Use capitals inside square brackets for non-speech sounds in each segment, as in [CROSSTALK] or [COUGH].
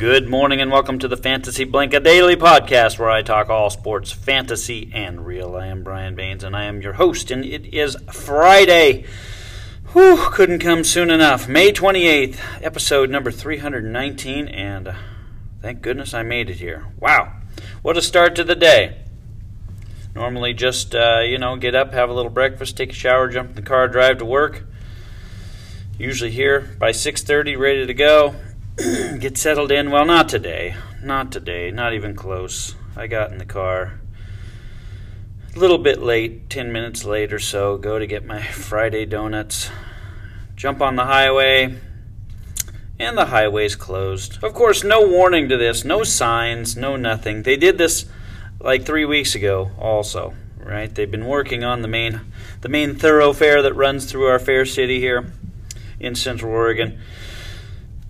Good morning and welcome to the Fantasy Blink, a daily podcast where I talk all sports, fantasy, and real. I am Brian Baines and I am your host, and it is Friday. Whew, couldn't come soon enough. May 28th, episode number 319, and uh, thank goodness I made it here. Wow, what a start to the day. Normally just, uh, you know, get up, have a little breakfast, take a shower, jump in the car, drive to work. Usually here by 6.30, ready to go. [CLEARS THROAT] get settled in. Well, not today. Not today. Not even close. I got in the car a little bit late, 10 minutes late or so, go to get my [LAUGHS] Friday donuts, jump on the highway, and the highway's closed. Of course, no warning to this, no signs, no nothing. They did this like three weeks ago, also, right? They've been working on the main, the main thoroughfare that runs through our fair city here in Central Oregon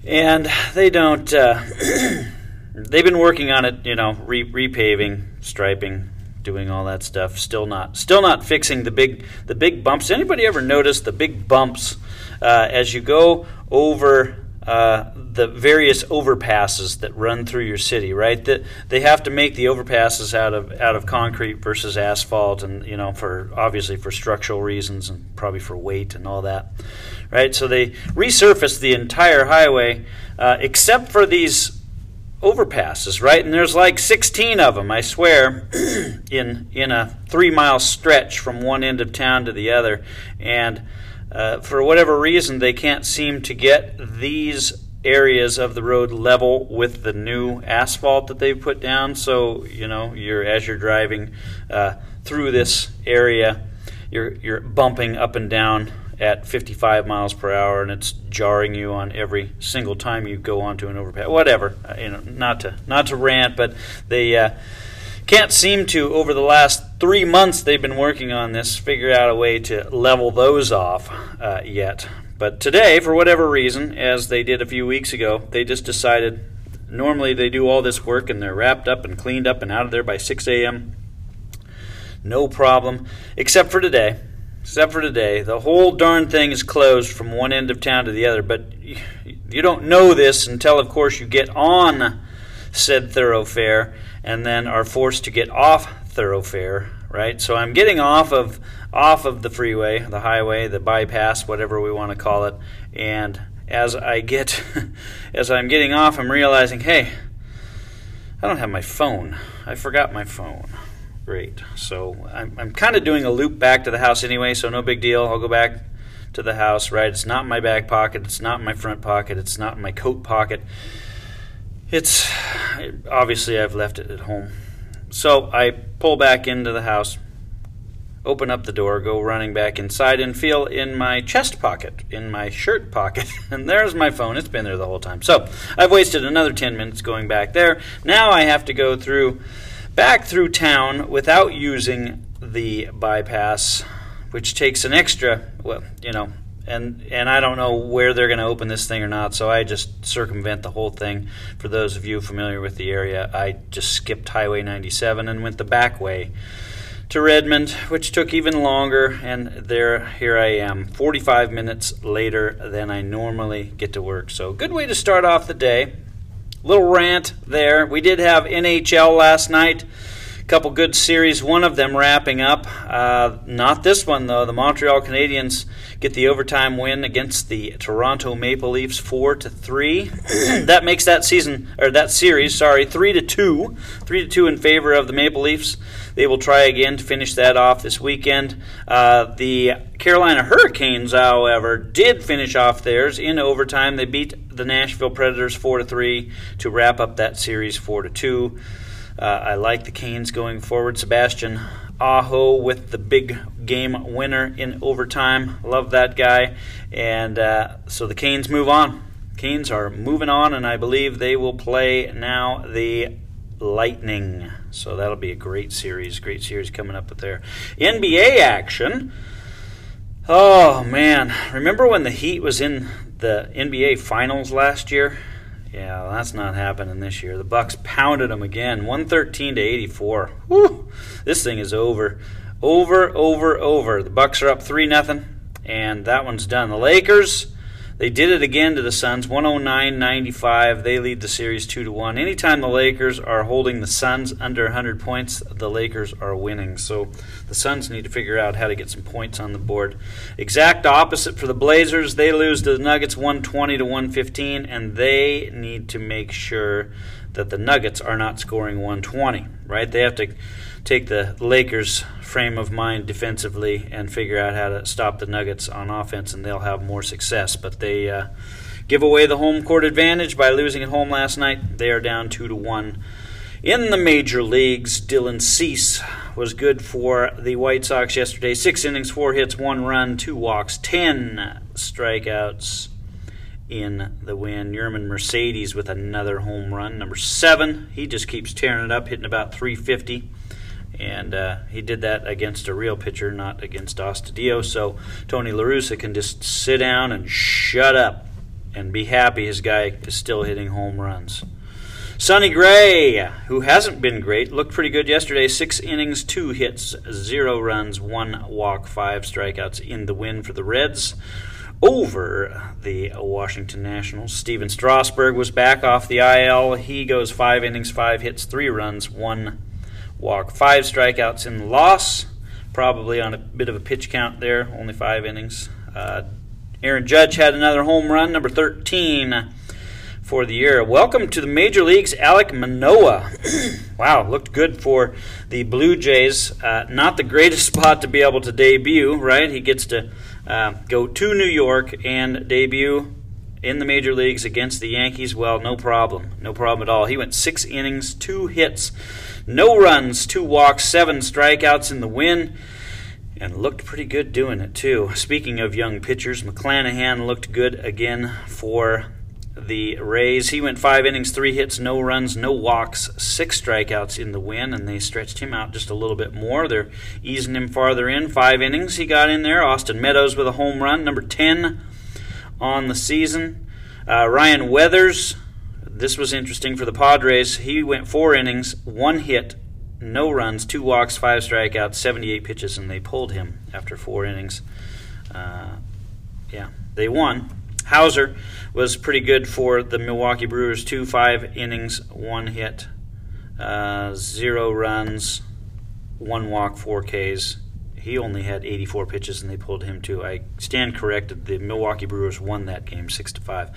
and they don't. Uh, [CLEARS THROAT] they've been working on it, you know, re- repaving, striping, doing all that stuff. Still not, still not fixing the big, the big bumps. Anybody ever notice the big bumps uh, as you go over uh, the various overpasses that run through your city, right? That they have to make the overpasses out of out of concrete versus asphalt, and you know, for obviously for structural reasons and probably for weight and all that, right? So they resurfaced the entire highway uh, except for these overpasses, right? And there's like 16 of them, I swear, [CLEARS THROAT] in in a three mile stretch from one end of town to the other, and uh, for whatever reason, they can't seem to get these areas of the road level with the new asphalt that they've put down. So you know, you're as you're driving uh, through this area, you're you're bumping up and down at 55 miles per hour, and it's jarring you on every single time you go onto an overpass. Whatever, uh, you know, not to not to rant, but they. Uh, can't seem to, over the last three months they've been working on this, figure out a way to level those off uh, yet. But today, for whatever reason, as they did a few weeks ago, they just decided normally they do all this work and they're wrapped up and cleaned up and out of there by 6 a.m. No problem, except for today. Except for today. The whole darn thing is closed from one end of town to the other, but you don't know this until, of course, you get on said thoroughfare and then are forced to get off thoroughfare right? So i'm getting off of off of the freeway the highway the bypass whatever we want to call it. And as i get [LAUGHS] as i'm getting off i'm realizing hey i don't have my phone. I forgot my phone. Great. So i'm, I'm kind of doing a loop back to the house anyway so no big deal. I'll go back to the house right? It's not in my back pocket. It's not in my front pocket. It's not in my coat pocket. It's obviously I've left it at home. So I pull back into the house, open up the door, go running back inside, and feel in my chest pocket, in my shirt pocket, [LAUGHS] and there's my phone. It's been there the whole time. So I've wasted another 10 minutes going back there. Now I have to go through back through town without using the bypass, which takes an extra, well, you know, and and I don't know where they're going to open this thing or not. So I just circumvent the whole thing. For those of you familiar with the area, I just skipped Highway 97 and went the back way to Redmond, which took even longer. And there, here I am, 45 minutes later than I normally get to work. So good way to start off the day. Little rant there. We did have NHL last night couple good series, one of them wrapping up. Uh, not this one, though. The Montreal Canadiens get the overtime win against the Toronto Maple Leafs 4 to 3. [CLEARS THROAT] that makes that season, or that series, sorry, 3 to 2. 3 to 2 in favor of the Maple Leafs. They will try again to finish that off this weekend. Uh, the Carolina Hurricanes, however, did finish off theirs in overtime. They beat the Nashville Predators 4 to 3 to wrap up that series 4 to 2. Uh, I like the Canes going forward. Sebastian Aho with the big game winner in overtime. Love that guy. And uh, so the Canes move on. Canes are moving on, and I believe they will play now the Lightning. So that'll be a great series. Great series coming up with their NBA action. Oh, man. Remember when the Heat was in the NBA Finals last year? Yeah, well, that's not happening this year. The Bucks pounded them again, 113 to 84. Whew, this thing is over. Over, over, over. The Bucks are up 3 nothing, and that one's done. The Lakers, They did it again to the Suns, 109-95. They lead the series 2 to 1. Anytime the Lakers are holding the Suns under 100 points, the Lakers are winning. So the Suns need to figure out how to get some points on the board. Exact opposite for the Blazers. They lose to the Nuggets 120 to 115 and they need to make sure that the Nuggets are not scoring 120, right? They have to take the Lakers' frame of mind defensively and figure out how to stop the Nuggets on offense, and they'll have more success. But they uh, give away the home court advantage by losing at home last night. They are down two to one. In the major leagues, Dylan Cease was good for the White Sox yesterday. Six innings, four hits, one run, two walks, ten strikeouts in the win. Yermin Mercedes with another home run, number seven. He just keeps tearing it up, hitting about 350 and uh, he did that against a real pitcher, not against Astudillo. So Tony La Russa can just sit down and shut up and be happy his guy is still hitting home runs. Sonny Gray, who hasn't been great, looked pretty good yesterday. Six innings, two hits, zero runs, one walk, five strikeouts in the win for the Reds over the Washington Nationals. Stephen Strasburg was back off the IL. He goes five innings, five hits, three runs, one walk. Five strikeouts in the loss, probably on a bit of a pitch count there, only five innings. Uh, Aaron Judge had another home run, number 13 for the year. Welcome to the major leagues, Alek Manoah. [CLEARS THROAT] wow, looked good for the Blue Jays. Uh, not the greatest [LAUGHS] spot to be able to debut, right? He gets to uh, go to New York and debut in the major leagues against the Yankees. Well, no problem. No problem at all. He went six innings, two hits, no runs, two walks, seven strikeouts in the win, and looked pretty good doing it, too. Speaking of young pitchers, McClanahan looked good again for the Rays. He went five innings, three hits, no runs, no walks, six strikeouts in the win, and they stretched him out just a little bit more. They're easing him farther in. Five innings he got in there. Austin Meadows with a home run, number 10 on the season. Uh, Ryan Weathers this was interesting for the Padres. He went four innings, one hit, no runs, two walks, five strikeouts, 78 pitches, and they pulled him after four innings. Uh, yeah, they won. Houser was pretty good for the Milwaukee Brewers. Two five innings, one hit, uh, zero runs, one walk, four Ks he only had 84 pitches and they pulled him too. I stand corrected. The Milwaukee Brewers won that game six to five.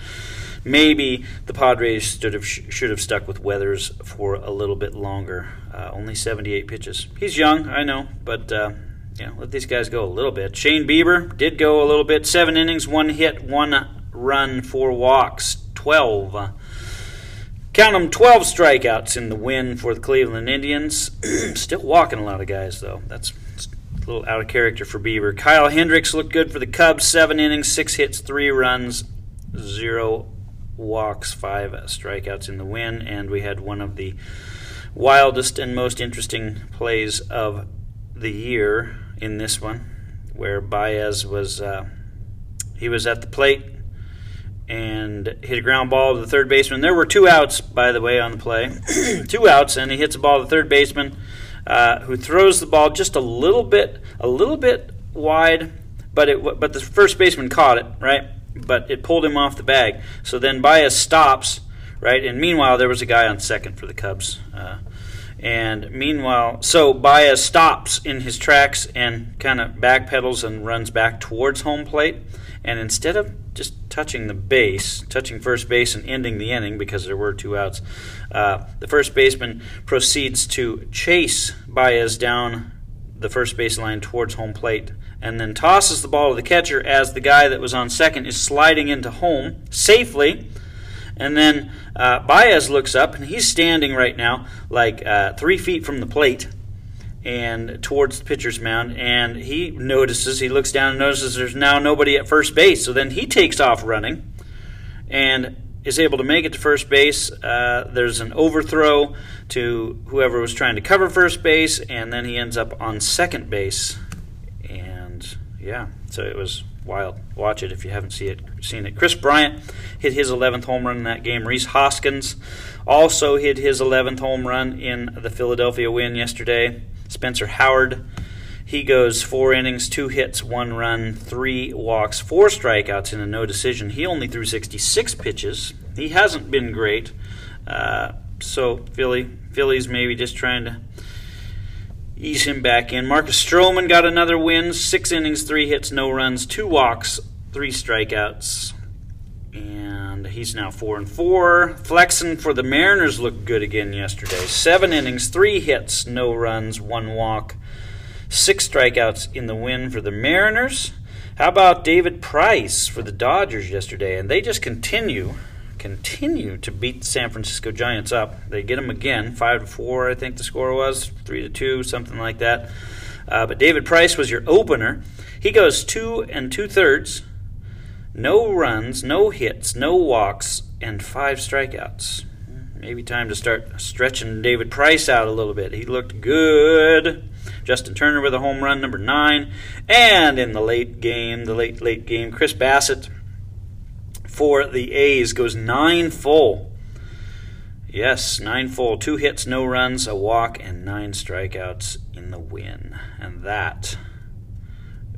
Maybe the Padres should have should have stuck with Weathers for a little bit longer. Uh, only 78 pitches. He's young, I know, but uh, yeah, let these guys go a little bit. Shane Bieber did go a little bit. Seven innings, one hit, one run, four walks, 12. Uh, count them 12 strikeouts in the win for the Cleveland Indians. [CLEARS THROAT] Still walking a lot of guys, though. That's a little out of character for Bieber. Kyle Hendricks looked good for the Cubs. Seven innings, six hits, three runs, zero walks, five strikeouts in the win. And we had one of the wildest and most interesting plays of the year in this one, where Baez was uh, he was at the plate and hit a ground ball to the third baseman. There were two outs, by the way, on the play. [CLEARS THROAT] two outs, and he hits a ball to the third baseman uh, who throws the ball just a little bit, a little bit wide, but it but the first baseman caught it right, but it pulled him off the bag. So then Baez stops right, and meanwhile there was a guy on second for the Cubs. Uh, and meanwhile, so Baez stops in his tracks and kind of backpedals and runs back towards home plate. And instead of touching the base, touching first base and ending the inning because there were two outs, uh, the first baseman proceeds to chase Baez down the first base line towards home plate and then tosses the ball to the catcher as the guy that was on second is sliding into home safely. And then uh, Baez looks up and he's standing right now like uh, three feet from the plate and towards the pitcher's mound, and he notices, he looks down and notices there's now nobody at first base. So then he takes off running and is able to make it to first base. Uh, there's an overthrow to whoever was trying to cover first base, and then he ends up on second base. And yeah, so it was wild. Watch it if you haven't see it, seen it. Kris Bryant hit his 11th home run in that game. Rhys Hoskins also hit his 11th home run in the Philadelphia win yesterday. Spencer Howard He goes four innings, two hits, one run, three walks, four strikeouts, and a no decision. He only threw 66 pitches. He hasn't been great. Uh, so Philly, Philly's maybe just trying to ease him back in. Marcus Stroman got another win. Six innings, three hits, no runs, two walks, three strikeouts, and he's now four and four. Flexen for the Mariners looked good again yesterday. Seven innings, three hits, no runs, one walk, six strikeouts in the win for the Mariners. How about David Price for the Dodgers yesterday? And they just continue continue to beat the San Francisco Giants up. They get them again, five to four, I think the score was, three to two, something like that. Uh, but David Price was your opener. He goes two and two thirds, no runs, no hits, no walks, and five strikeouts. Maybe time to start stretching David Price out a little bit. He looked good. Justin Turner with a home run, number nine. And in the late game, the late, late game, Chris Bassitt for the A's goes nine full. Yes, nine full. Two hits, no runs, a walk, and nine strikeouts in the win. And that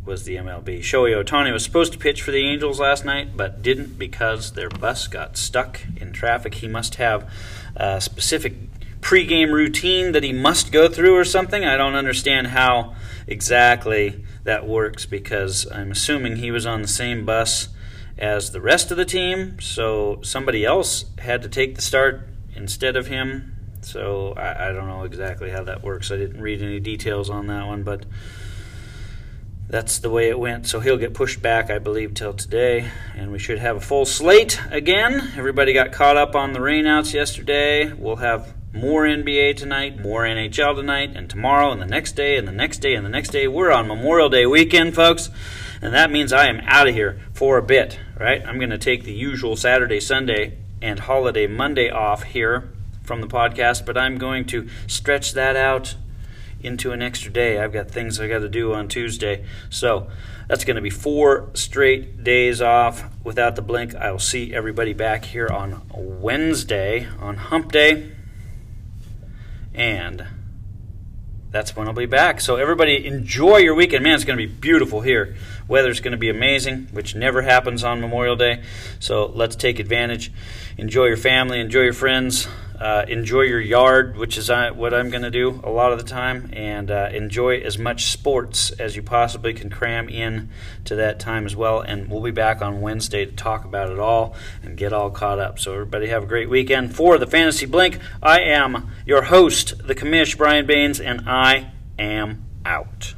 was the MLB. Shohei Ohtani was supposed to pitch for the Angels last night, but didn't because their bus got stuck in traffic. He must have a specific pregame routine that he must go through or something. I don't understand how exactly that works because I'm assuming he was on the same bus as the rest of the team, so somebody else had to take the start instead of him. So I, I, don't know exactly how that works. I didn't read any details on that one, but that's the way it went. So he'll get pushed back, I believe, till today, and we should have a full slate again. Everybody got caught up on the rainouts yesterday. We'll have more NBA tonight, more NHL tonight, and tomorrow, and the next day, and the next day, and the next day. We're on Memorial Day weekend, folks and that means I am out of here for a bit, right? I'm going to take the usual Saturday, Sunday, and holiday Monday off here from the podcast, but I'm going to stretch that out into an extra day. I've got things I got to do on Tuesday. So that's going to be four straight days off without the blink. I will see everybody back here on Wednesday on Hump Day. And that's when I'll be back. So everybody enjoy your weekend. Man, it's going to be beautiful here. Weather's going to be amazing, which never happens on Memorial Day. So let's take advantage. Enjoy your family, enjoy your friends, uh, enjoy your yard, which is what I'm going to do a lot of the time, and uh, enjoy as much sports as you possibly can cram in to that time as well. And we'll be back on Wednesday to talk about it all and get all caught up. So everybody have a great weekend. For the Fantasy Blink, I am your host, the commish Brian Baines, and I am out.